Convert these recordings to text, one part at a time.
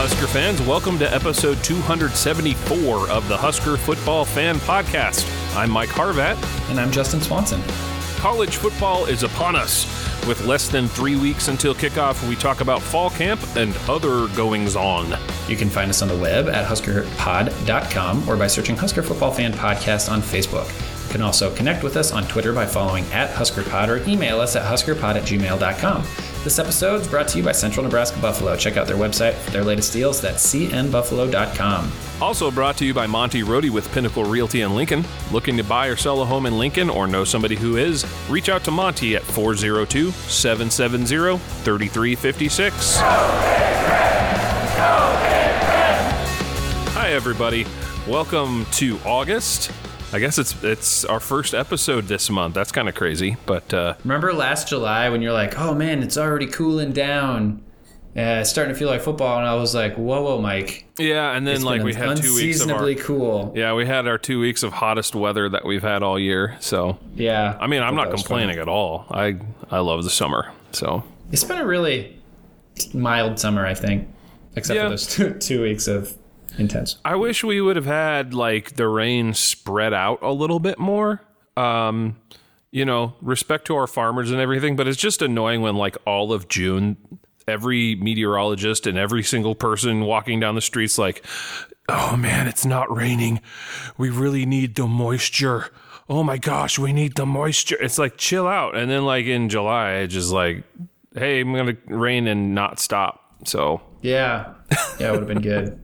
Husker fans. Welcome to episode 274 of the Husker Football Fan Podcast. I'm Mike Harvat. And I'm Justin Swanson. College football is upon us. With less than three weeks until kickoff, we talk about fall camp and other goings on. You can find us on the web at huskerpod.com or by searching Husker Football Fan Podcast on Facebook. You can also connect with us on Twitter by following at HuskerPod or email us at huskerpod at gmail.com. This episode is brought to you by Central Nebraska Buffalo. Check out their website for their latest deals. That's cnbuffalo.com. Also brought to you by Monty Rohde with Pinnacle Realty in Lincoln. Looking to buy or sell a home in Lincoln or know somebody who is? Reach out to Monty at 402 770 3356. Hi, everybody. Welcome to August. I guess it's it's our first episode this month. That's kind of crazy, but uh, Remember last July when you're like, oh man, it's already cooling down. Uh, it's starting to feel like football. And I was like, whoa, whoa, Mike. yeah. And then It's like we had two weeks of our cool. yeah, we had our two weeks of hottest weather that we've had all year. So Yeah. I mean, I'm not complaining fun. at all. I I love the summer. So It's been a really mild summer, I think, except Yeah. for those two, two weeks of intense. I wish we would have had like the rain spread out a little bit more. Um, you know, respect to our farmers and everything, but it's just annoying when like all of June, every meteorologist and every single person walking down the streets like, "Oh man, it's not raining. We really need the moisture." Oh my gosh, we need the moisture. It's like chill out. And then like in July, it's just like, hey, I'm gonna rain and not stop. So Yeah. Yeah, it would have been good.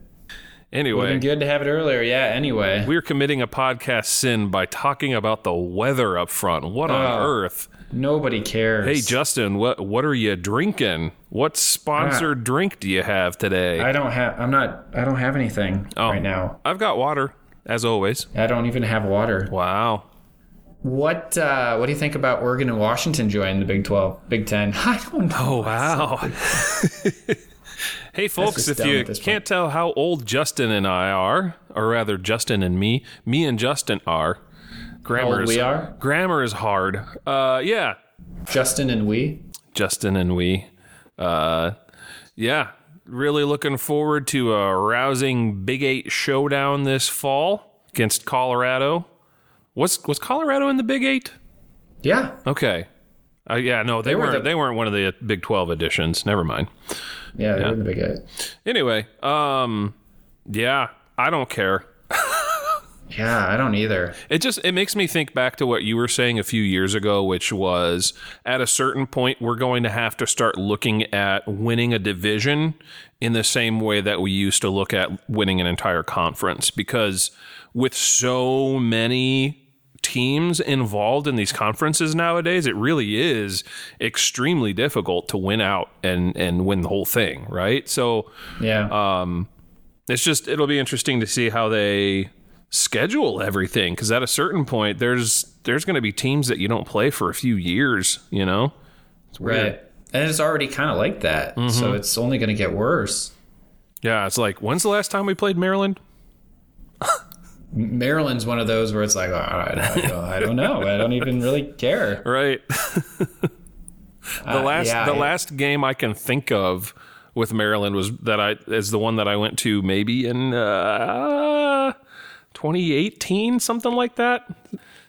Anyway, Would have been good to have it earlier. Yeah, anyway. We're committing a podcast sin by talking about the weather up front. What on Oh. earth? Nobody cares. Hey Justin, what what are you drinking? What sponsored drink do you have today? I don't have. I'm not. I don't have anything Oh. right now. I've got water, as always. I don't even have water. Wow. What uh, What do you think about Oregon and Washington joining the Big Twelve, Big Ten? I don't know. Oh wow. hey folks, if you can't tell how old Justin and I are, or rather Justin and me, me and Justin are. Grammar is we are? grammar is hard. Uh yeah, Justin and we. Justin and we. Uh, yeah, really looking forward to a rousing Big Eight showdown this fall against Colorado. Was was Colorado in the Big Eight? Yeah. Okay. Uh, yeah, no, they, were weren't. the- they weren't one of the Big Twelve editions. Never mind. Yeah, they're in the Big Eight. Anyway, um, yeah, I don't care. Yeah, I don't either. It just it makes me think back to what you were saying a few years ago, which was at a certain point we're going to have to start looking at winning a division in the same way that we used to look at winning an entire conference because with so many teams involved in these conferences nowadays, it really is extremely difficult to win out and and win the whole thing, right? So Yeah. um, it's just it'll be interesting to see how they schedule everything because at a certain point there's there's going to be teams that you don't play for a few years you know it's weird. right. And it's already kind of like that, Mm-hmm. so it's only going to get worse. yeah it's like when's the last time we played maryland Maryland's one of those where it's like, all right, I don't, I don't know. I don't even really care. right the last Uh, yeah, the I- last game i can think of with maryland was that i is the one that i went to maybe in uh 2018 something like that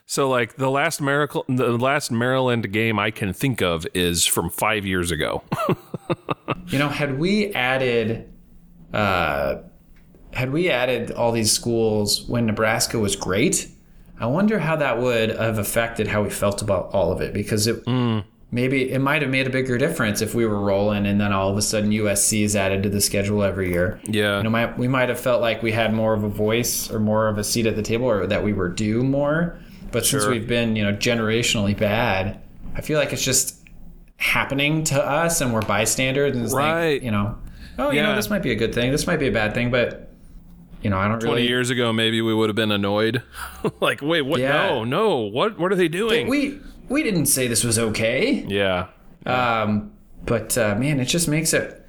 so like the last miracle the last maryland game i can think of is from five years ago You know, had we added, uh, had we added all these schools when Nebraska was great, I wonder how that would have affected how we felt about all of it because it mm. maybe it might have made a bigger difference if we were rolling and then all of a sudden USC is added to the schedule every year. Yeah. you know, might, we might have felt like we had more of a voice or more of a seat at the table or that we were due more. But since we've been, you know, generationally bad, I feel like it's just happening to us and we're bystanders and it's like, Right. you know oh, you know, this might be a good thing. This might be a bad thing, but you know, I don't 20 really. years ago, maybe we would have been annoyed. like, wait, what? Yeah. No, no. What? What are they doing? We we didn't say this was okay. yeah. Um, but uh, man, it just makes it.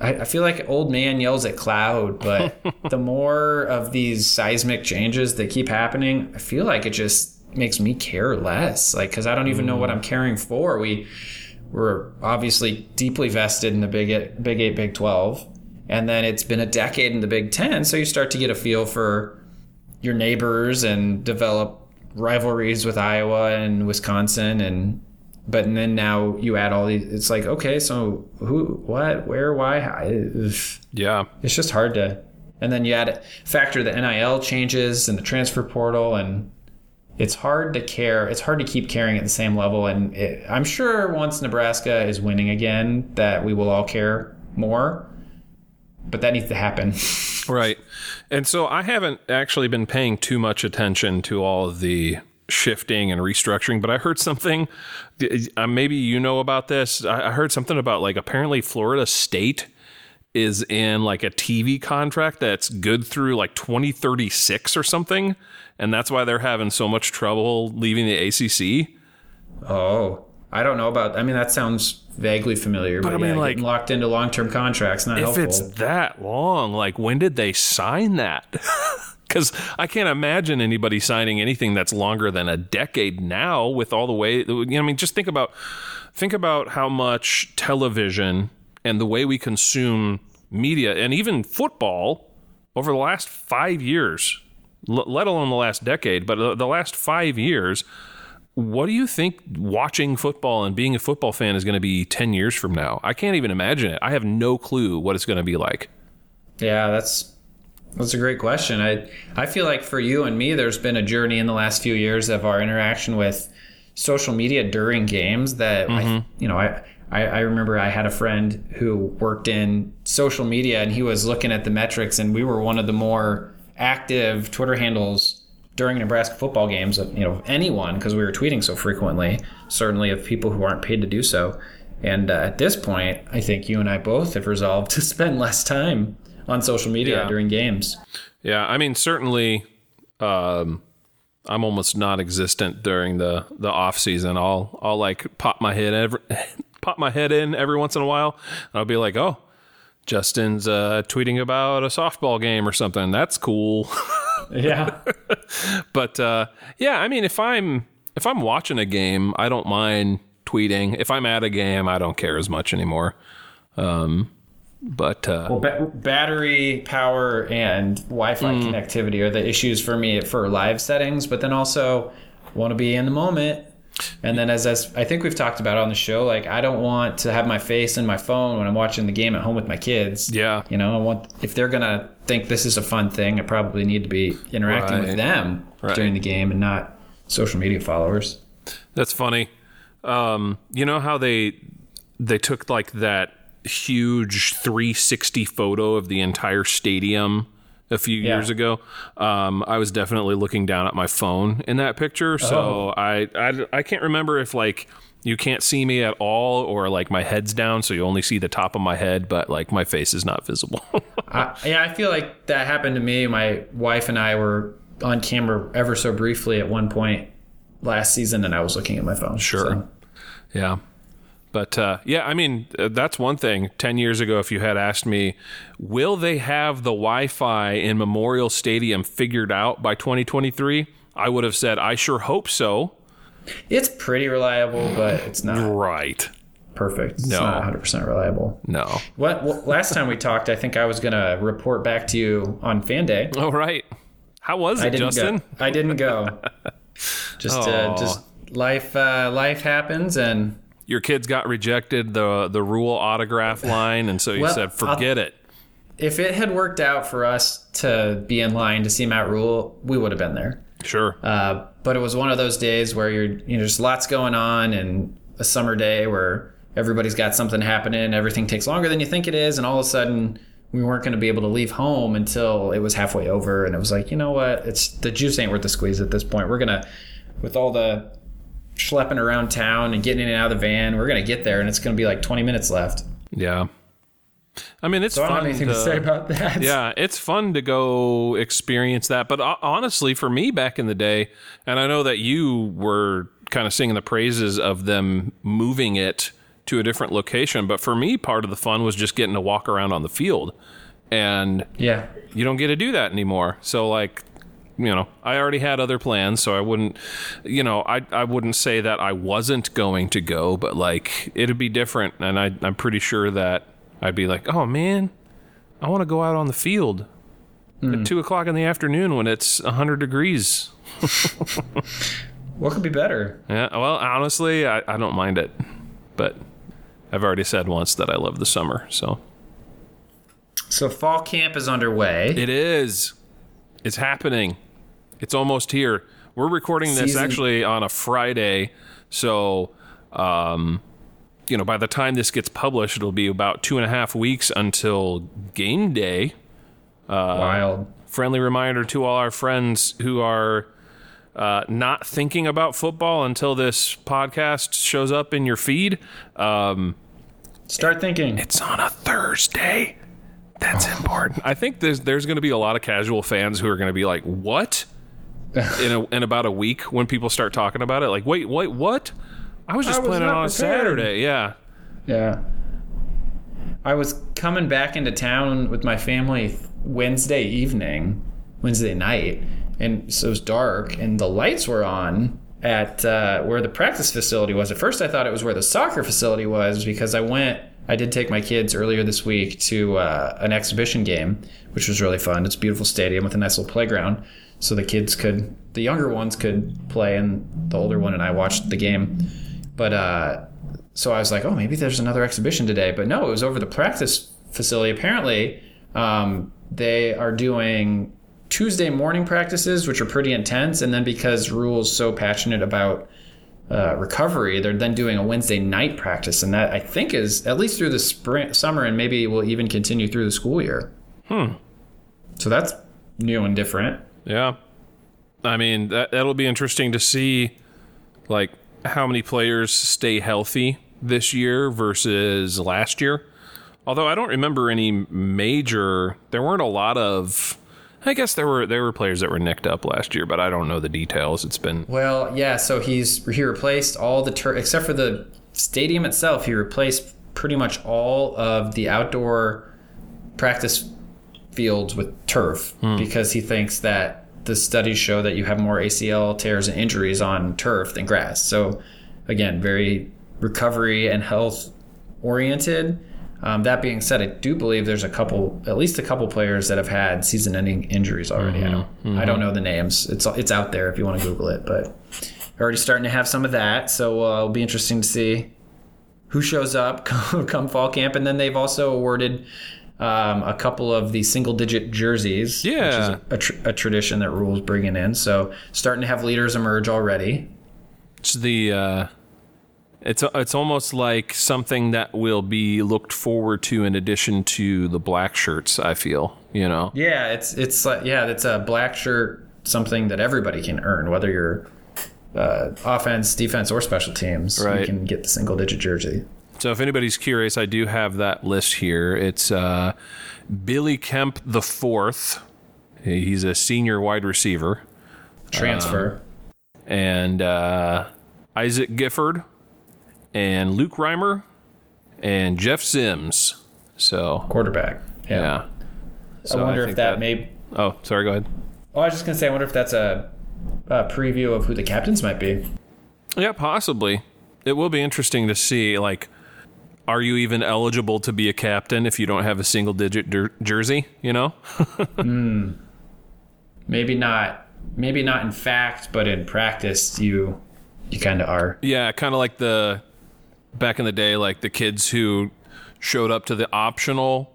I, I feel like old man yells at cloud, but the more of these seismic changes that keep happening, I feel like it just makes me care less. Like, because I don't even know what I'm caring for. We we're obviously deeply vested in the Big Eight, Big Eight, Big Twelve, and then it's been a decade in the Big Ten, so you start to get a feel for your neighbors and develop rivalries with Iowa and Wisconsin and but and then now you add all these it's like okay so who what where why how? it's just hard to and then you add factor the NIL changes and the transfer portal and it's hard to care it's hard to keep caring at the same level and it, I'm sure once Nebraska is winning again that we will all care more but that needs to happen Right. And so I haven't actually been paying too much attention to all of the shifting and restructuring, but I heard something. Uh, maybe you know about this. I I heard something about like apparently Florida State is in like a TV contract that's good through like 2036 or something. And that's why they're having so much trouble leaving the ACC. Oh, I don't know about. I mean, that sounds vaguely familiar, but, I mean, yeah, like, locked into long-term contracts not If helpful. it's that long, like when did they sign that? Because I can't imagine anybody signing anything that's longer than a decade now. With all the way, you know, I mean, just think about think about how much television and the way we consume media and even football over the last five years, l- let alone the last decade, but the last five years. What do you think watching football and being a football fan is going to be 10 years from now? I can't even imagine it. I have no clue what it's going to be like. yeah, that's that's a great question. I I feel like for you and me, there's been a journey in the last few years of our interaction with social media during games that I, mm-hmm. you know. I I remember I had a friend who worked in social media and he was looking at the metrics, and we were one of the more active Twitter handles during Nebraska football games of you know anyone because we were tweeting so frequently. Certainly of people who aren't paid to do so. And uh, at this point, I think you and I both have resolved to spend less time on social media Yeah. during games. Yeah, I mean, certainly, um, I'm almost non-existent during the the off season. I'll I'll like pop my head every pop my head in every once in a while, and I'll be like, oh, Justin's uh, tweeting about a softball game or something. That's cool. Yeah. but uh, yeah, I mean, if I'm if I'm watching a game, I don't mind tweeting. If I'm at a game, I don't care as much anymore. Um, but uh, well, ba- battery power and Wi-Fi connectivity are the issues for me for live settings, but then also want to be in the moment. And then as, as I think we've talked about on the show, like I don't want to have my face in my phone when I'm watching the game at home with my kids. Yeah. You know, I want if they're gonna think this is a fun thing, I probably need to be interacting Right. with them Right. during the game and not social media followers. That's funny. Um, you know how they they took like that huge 360 photo of the entire stadium a few Yeah. years ago. Um, I was definitely looking down at my phone in that picture, so I, I I can't remember if like you can't see me at all or like my head's down so you only see the top of my head but like my face is not visible. I, yeah, I feel like that happened to me. My wife and I were on camera ever so briefly at one point last season, and I was looking at my phone. Sure. So, Yeah. But uh, yeah, I mean, uh, that's one thing. 10 years ago, if you had asked me, will they have the Wi Fi in Memorial Stadium figured out by 2023? I would have said, I sure hope so. it's pretty reliable, but it's not Right. perfect. It's No. not 100 percent reliable. No. What, what last time we talked, I think I was gonna report back to you on Fan Day. All right. How was I it, didn't Justin? go. I didn't go. Just uh, just life uh, life happens, and Your kids got rejected the the Rhule autograph line, and so you Well, said, forget it. if it had worked out for us to be in line to see Matt Rhule, we would have been there. Sure. Uh, but it was one of those days where you're, you know, there's lots going on and a summer day where everybody's got something happening. Everything takes longer than you think it is. And all of a sudden we weren't going to be able to leave home until it was halfway over. And it was like, you know what? It's the juice ain't worth the squeeze at this point. We're going to, with all the schlepping around town and getting in and out of the van, we're to get there and it's to be like 20 minutes left. Yeah. I mean, it's So I don't fun have anything to, say about that. yeah, it's fun to go experience that. But uh, honestly, for me back in the day, and I know that you were kind of singing the praises of them moving it to a different location. But for me, part of the fun was just getting to walk around on the field. And Yeah. you don't get to do that anymore. So, like, you know, I already had other plans, so I wouldn't, you know, I, I wouldn't say that I wasn't going to go, but like, it'd be different. And I, I'm pretty sure that I'd be like, oh man, I want to go out on the field at hmm. two o'clock in the afternoon when it's 100 degrees. What could be better? Yeah, well, honestly, I, I don't mind it, but I've already said once that I love the summer, so So fall camp is underway. it is. It's happening. It's almost here. We're recording this Season- actually on a Friday, so um, you know, by the time this gets published, it'll be about two and a half weeks until game day. Wild. Friendly reminder to all our friends who are uh, not thinking about football until this podcast shows up in your feed. Um, Start thinking. it's on a Thursday. That's important. I think there's there's going to be a lot of casual fans who are going to be like, "What?" In a, in about a week when people start talking about it. Like, wait, wait, what? I was just I was planning on prepared." Saturday. Yeah. Yeah. I was coming back into town with my family Wednesday evening, Wednesday night, and so it was dark, and the lights were on at uh, where the practice facility was. At first, I thought it was where the soccer facility was because I went. I did take my kids earlier this week to uh, an exhibition game, which was really fun. It's a beautiful stadium with a nice little playground, so the kids could, the younger ones could play, and the older one and I watched the game. But uh, so I was like, oh, maybe there's another exhibition today. But no, it was over the practice facility. Apparently, um, they are doing Tuesday morning practices, which are pretty intense. And then because Rhule's so passionate about uh, recovery, they're then doing a Wednesday night practice. And that I think is at least through the spring, summer, and maybe will even continue through the school year. Hmm. So that's new and different. Yeah. I mean, that that'll be interesting to see like how many players stay healthy this year versus last year. Although I don't remember any major there weren't a lot of I guess there were there were players that were nicked up last year, but I don't know the details. It's been Well, yeah. So he's he replaced all the turf except for the stadium itself. He replaced pretty much all of the outdoor practice fields with turf because he thinks that the studies show that you have more ACL tears and injuries on turf than grass. So again, very recovery and health oriented. Um, that being said, I do believe there's a couple, at least a couple players that have had season-ending injuries already. I don't, I don't know the names. It's it's out there if you want to Google it, but already starting to have some of that. So uh, it'll be interesting to see who shows up come, come fall camp, and then they've also awarded um, a couple of the single-digit jerseys, which is Yeah. a, a, tr- a tradition that Rhules bringing in. So starting to have leaders emerge already. it's the uh it's it's almost like something that will be looked forward to in addition to the black shirts, I feel, you know. Yeah, it's it's like yeah, it's a black shirt, something that everybody can earn, whether you're uh, offense, defense, or special teams. You Right. can get the single digit jersey. So if anybody's curious, I do have that list here. It's uh, Billy Kemp the fourth. He's a senior wide receiver, Transfer. and uh, Isaac Gifford, and Luke Reimer, and Jeff Sims. So quarterback. Yeah. yeah. So I wonder think if that, may. Oh, sorry. Go ahead. Oh, I was just gonna say, I wonder if that's a, a preview of who the captains might be. Yeah, possibly. It will be interesting to see. Like, are you even eligible to be a captain if you don't have a single digit jer- jersey? You know. Hmm. Maybe not. Maybe not in fact, but in practice, you you kind of are. Yeah, kind of like the back in the day, like the kids who showed up to the optional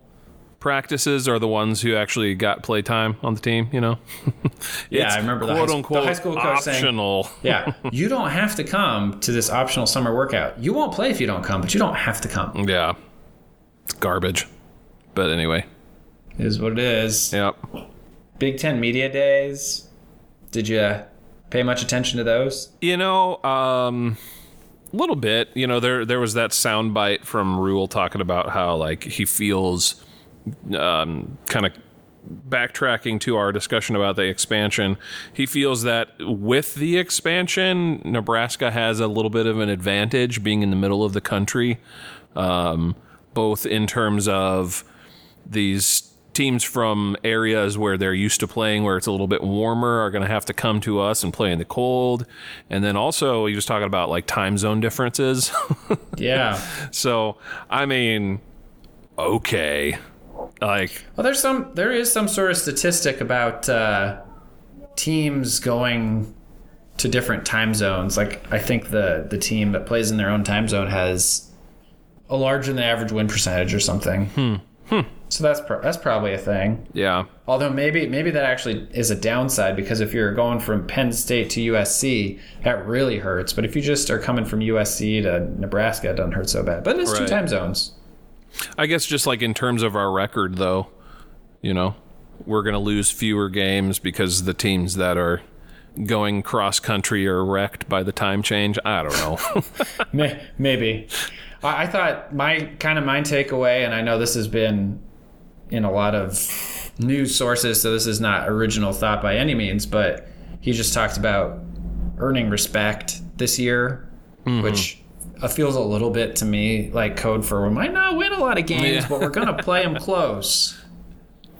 practices are the ones who actually got play time on the team. You know, Yeah, I remember the high quote the unquote high school coach saying- Yeah, you don't have to come to this optional summer workout. You won't play if you don't come, but you don't have to come. Yeah, it's garbage. But anyway, It is what it is. yep. Big Ten media days. Did you pay much attention to those? You know, um, A little bit, you know. There there was that soundbite from Rhule talking about how like he feels, um, kind of backtracking to our discussion about the expansion. He feels that with the expansion, Nebraska has a little bit of an advantage being in the middle of the country, um, both in terms of these teams from areas where they're used to playing where it's a little bit warmer are going to have to come to us and play in the cold and then also he was talking about like time zone differences Yeah. so i mean okay like Well, there's some. There is some sort of statistic about uh, teams going to different time zones. Like I think the the team that plays in their own time zone has a larger than average win percentage or something. Hmm. Hmm. So that's pro- that's probably a thing. yeah Although maybe maybe that actually is a downside because if you're going from Penn State to USC, that really hurts. But if you just are coming from USC to Nebraska, it doesn't hurt so bad. But it's two time zones. I guess just like in terms of our record though you know we're going to lose fewer games because the teams that are going cross country are wrecked by the time change? I don't know. Maybe. I I thought my kind of my takeaway, and I know this has been in a lot of news sources, so this is not original thought by any means, but he just talked about earning respect this year, mm-hmm. which uh, feels a little bit to me like code for we might not win a lot of games, Yeah. but we're going to play them close.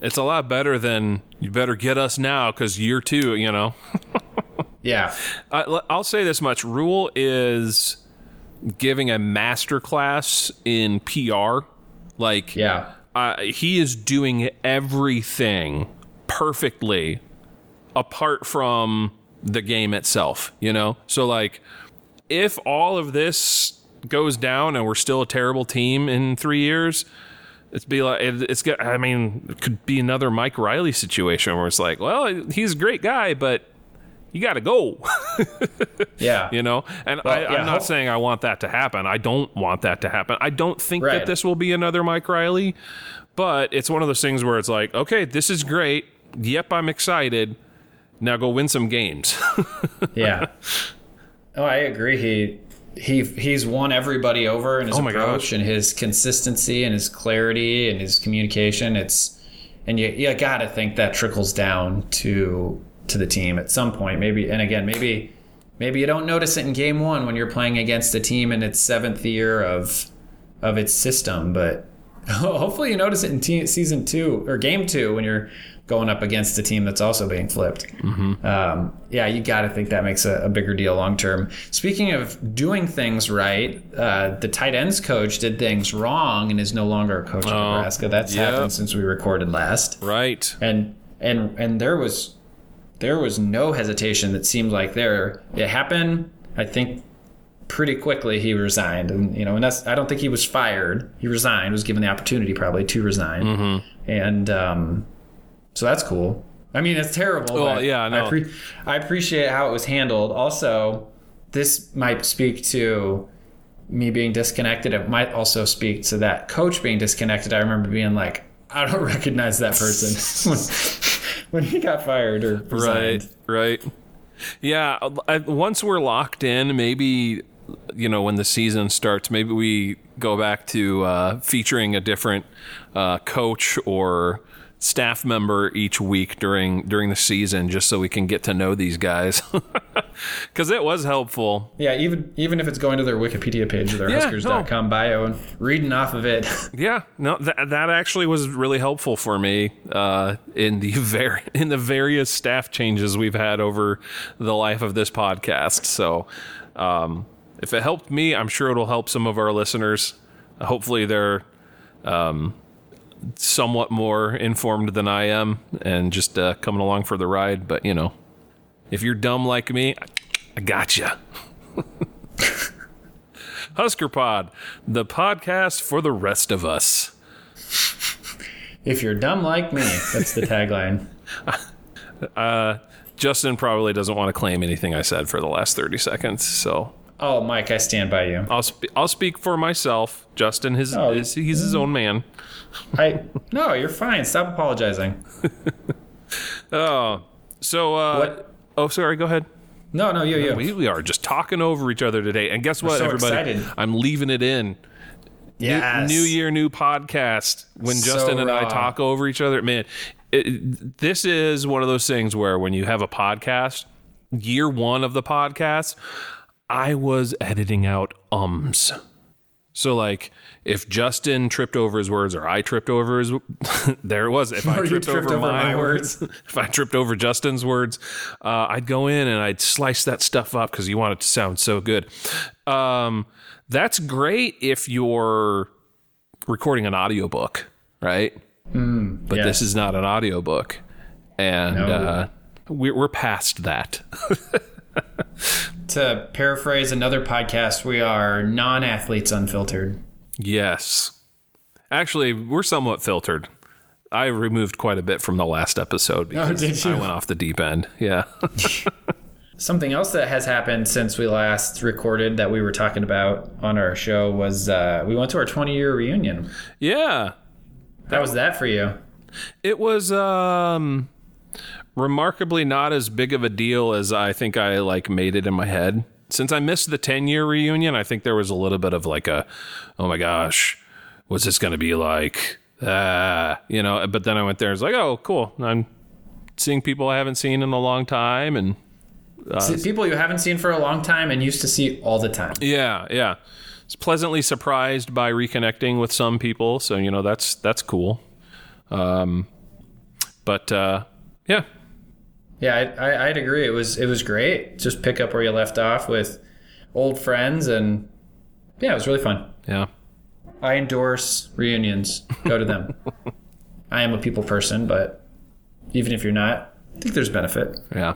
it's a lot better than you better get us now because year two you know Yeah. I, I'll say this much: Rhule is giving a master class in PR. Like, Yeah. uh, he is doing everything perfectly, apart from the game itself. You know, so like, if all of this goes down and we're still a terrible team in three years. It's be like it, it's. I mean, it could be another Mike Riley situation where it's like, well, he's a great guy, but you got to go. Yeah. you know and Well, I, yeah, i'm not hope- saying i want that to happen i don't want that to happen i don't think Right. that this will be another mike riley but it's one of those things where it's like okay this is great yep i'm excited now go win some games Yeah. Oh, I agree. He he he's won everybody over in his Oh approach gosh. and his consistency and his clarity and his communication. It's and you you got to think that trickles down to to the team at some point. Maybe and again maybe maybe you don't notice it in game one when you're playing against a team in its seventh year of of its system, but hopefully you notice it in te- season two or game two when you're going up against a team that's also being flipped. Um, yeah, you got to think that makes a, a bigger deal long term. Speaking of doing things right, uh, the tight ends coach did things wrong and is no longer a coach in Oh, Nebraska. That's yep. happened since we recorded last, right and and and there was there was no hesitation that seemed like there it happened. I think pretty quickly he resigned, and you know, and that's I don't think he was fired. He resigned, was given the opportunity probably to resign, Mm-hmm. and um, so that's cool. I mean, it's terrible. Well, yeah, no. I, pre- I appreciate how it was handled. Also, this might speak to me being disconnected. It might also speak to that coach being disconnected. I remember being like, I don't recognize that person when, when he got fired or resigned. right right yeah I, once we're locked in maybe you know when the season starts maybe we go back to uh, featuring a different uh, coach or staff member each week during during the season just so we can get to know these guys because it was helpful Yeah, even even if it's going to their Wikipedia page or their Yeah, Huskers.com bio and reading off of it. Yeah, no, that that actually was really helpful for me uh, in the ver- in the various staff changes we've had over the life of this podcast. So, um, if it helped me, I'm sure it'll help some of our listeners. Hopefully, they're um, somewhat more informed than I am and just uh, coming along for the ride. But you know, if you're dumb like me, I got you. Husker Pod, the podcast for the rest of us. if you're dumb like me, that's the tagline. Justin probably doesn't want to claim anything I said for the last 30 seconds, so Oh, Mike, I stand by you. I'll sp- I'll speak for myself. Justin, his, Oh. is, he's his own man. I no, you're fine. Stop apologizing. Oh, so uh, What? Oh, sorry. Go ahead. No, no, you, you. We, we are just talking over each other today. And guess what, so everybody? excited. I'm leaving it in. New- Yes. New, year, new podcast. When So Justin and I talk over each other, man, it, this is one of those things where when you have a podcast, year one of the podcast, I was editing out ums. So like if Justin tripped over his words or I tripped over his there it was. If I tripped, tripped over, over my my words, if I tripped over Justin's words, uh, I'd go in and I'd slice that stuff up because you want it to sound so good. Um, that's great if you're recording an audiobook, right? but yeah. this is not an audiobook. And No. uh, we're, we're past that. To paraphrase another podcast, we are non athletes unfiltered. Yes. Actually, we're somewhat filtered. I removed quite a bit from the last episode because Oh, did you? I went off the deep end. Yeah. Something else that has happened since we last recorded that we were talking about on our show was uh, we went to our 20 year reunion. yeah. How was that for you? It was um remarkably not as big of a deal as I think I like made it in my head. Since I missed the 10 year reunion, I think there was a little bit of like a oh my gosh, what's this going to be like? Ah, you know, but then I went there it's like, "Oh, cool. I'm seeing people I haven't seen in a long time and See, people you haven't seen for a long time and used to see all the time. Yeah, yeah. It's pleasantly surprised by reconnecting with some people, so you know that's that's cool. Um, but uh, yeah, Yeah, I, I, I'd agree. It was it was great. Just pick up where you left off with old friends, and yeah, it was really fun. yeah, I endorse reunions. Go to them. I am a people person, but even if you're not, I think there's benefit. yeah.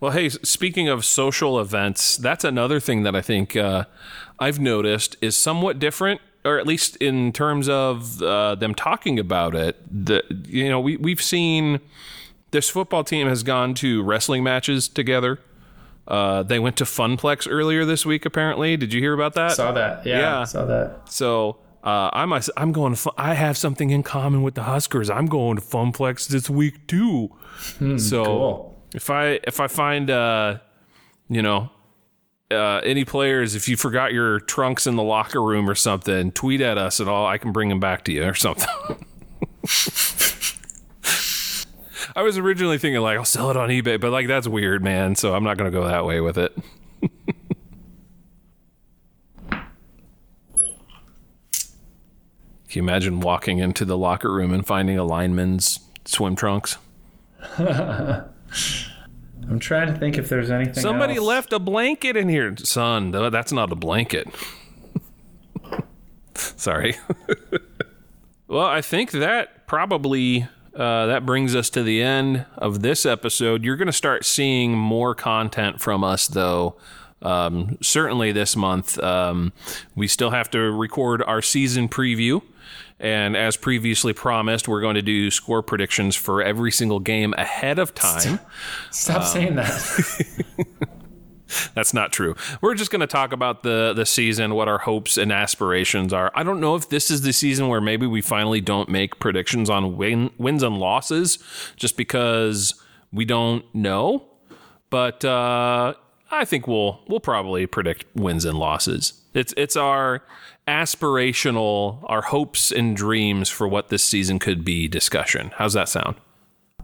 Well, hey, speaking of social events, that's another thing that I think uh, I've noticed is somewhat different, or at least in terms of uh, them talking about it. The you know we we've seen this football team has gone to wrestling matches together. Uh, they went to Funplex earlier this week. Apparently, did you hear about that? Saw that. Yeah, Yeah. saw that. So uh, I'm I'm going. To, I have something in common with the Huskers. I'm going to Funplex this week too. so cool. if I if I find uh, you know uh, any players, if you forgot your trunks in the locker room or something, tweet at us and all. I can bring them back to you or something. I was originally thinking like I'll sell it on eBay, but like that's weird, man. So I'm not going to go that way with it. Can you imagine walking into the locker room and finding a lineman's swim trunks? I'm trying to think if there's anything. Somebody else. left a blanket in here, son. That's not a blanket. Sorry. well, I think that probably uh, that brings us to the end of this episode. You're going to start seeing more content from us, though. Um, certainly this month, um, we still have to record our season preview. And as previously promised, we're going to do score predictions for every single game ahead of time. Stop saying that. That's not true. We're just going to talk about the the season, what our hopes and aspirations are. I don't know if this is the season where maybe we finally don't make predictions on win, wins and losses, just because we don't know. But uh, I think we'll we'll probably predict wins and losses. It's it's our aspirational, our hopes and dreams for what this season could be discussion. How's that sound?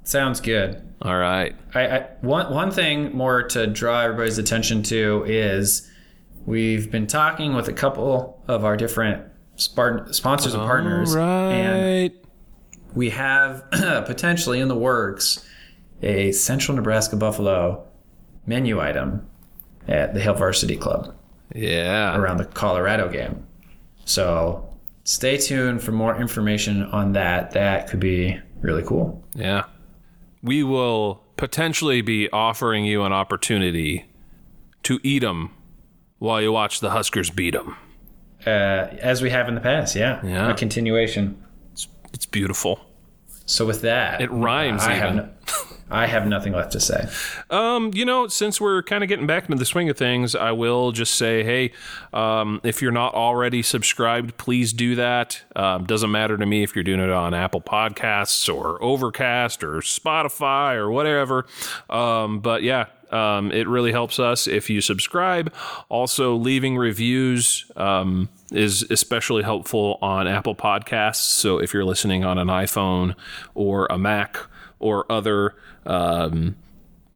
Sounds good. All right. I, I one one thing more to draw everybody's attention to is we've been talking with a couple of our different spar- sponsors and partners, All and right. we have potentially in the works a Central Nebraska Buffalo menu item at the Hill Varsity Club Yeah. around the Colorado game. So stay tuned for more information on that. That could be really cool. Yeah. We will potentially be offering you an opportunity to eat them while you watch the Huskers beat them. Uh, as we have in the past, yeah. Yeah. A continuation. It's beautiful. So with that, It rhymes I have, no, I have nothing left to say. Um, you know, since we're kind of getting back into the swing of things, I will just say, hey, um, if you're not already subscribed, please do that. Um, doesn't matter to me if you're doing it on Apple Podcasts or Overcast or Spotify or whatever. Um, but yeah, Um, it really helps us if you subscribe. Also, leaving reviews um, is especially helpful on Apple Podcasts. So if you're listening on an iPhone or a Mac or other um,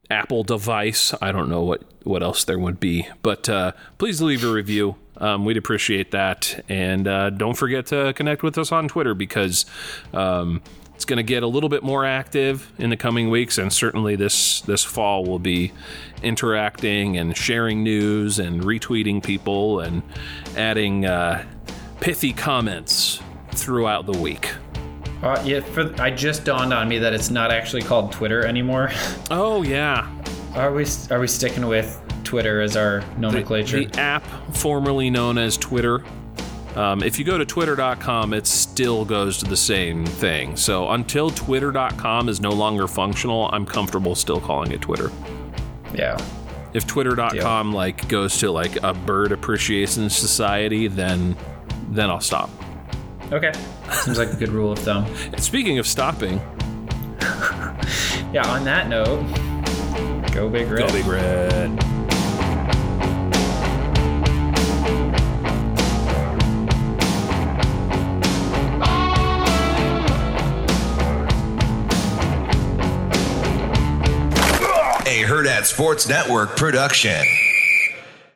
Apple device, I don't know what, what else there would be, but uh, please leave a review. Um, we'd appreciate that. And uh, don't forget to connect with us on Twitter because um, it's going to get a little bit more active in the coming weeks, and certainly this this fall we'll be interacting and sharing news and retweeting people and adding uh, pithy comments throughout the week. Uh, yeah, for, I just dawned on me that it's not actually called Twitter anymore. Oh yeah, are we are we sticking with Twitter as our nomenclature? The, the app formerly known as Twitter um, if you go to twitter.com, it still goes to the same thing. So until twitter.com is no longer functional, I'm comfortable still calling it Twitter. Yeah. If twitter.com like goes to like a bird appreciation society, then then I'll stop. Okay. Seems like a good rule of thumb. And speaking of stopping, yeah, on that note, go big red. Go big red. Hurrdat Sports Network production.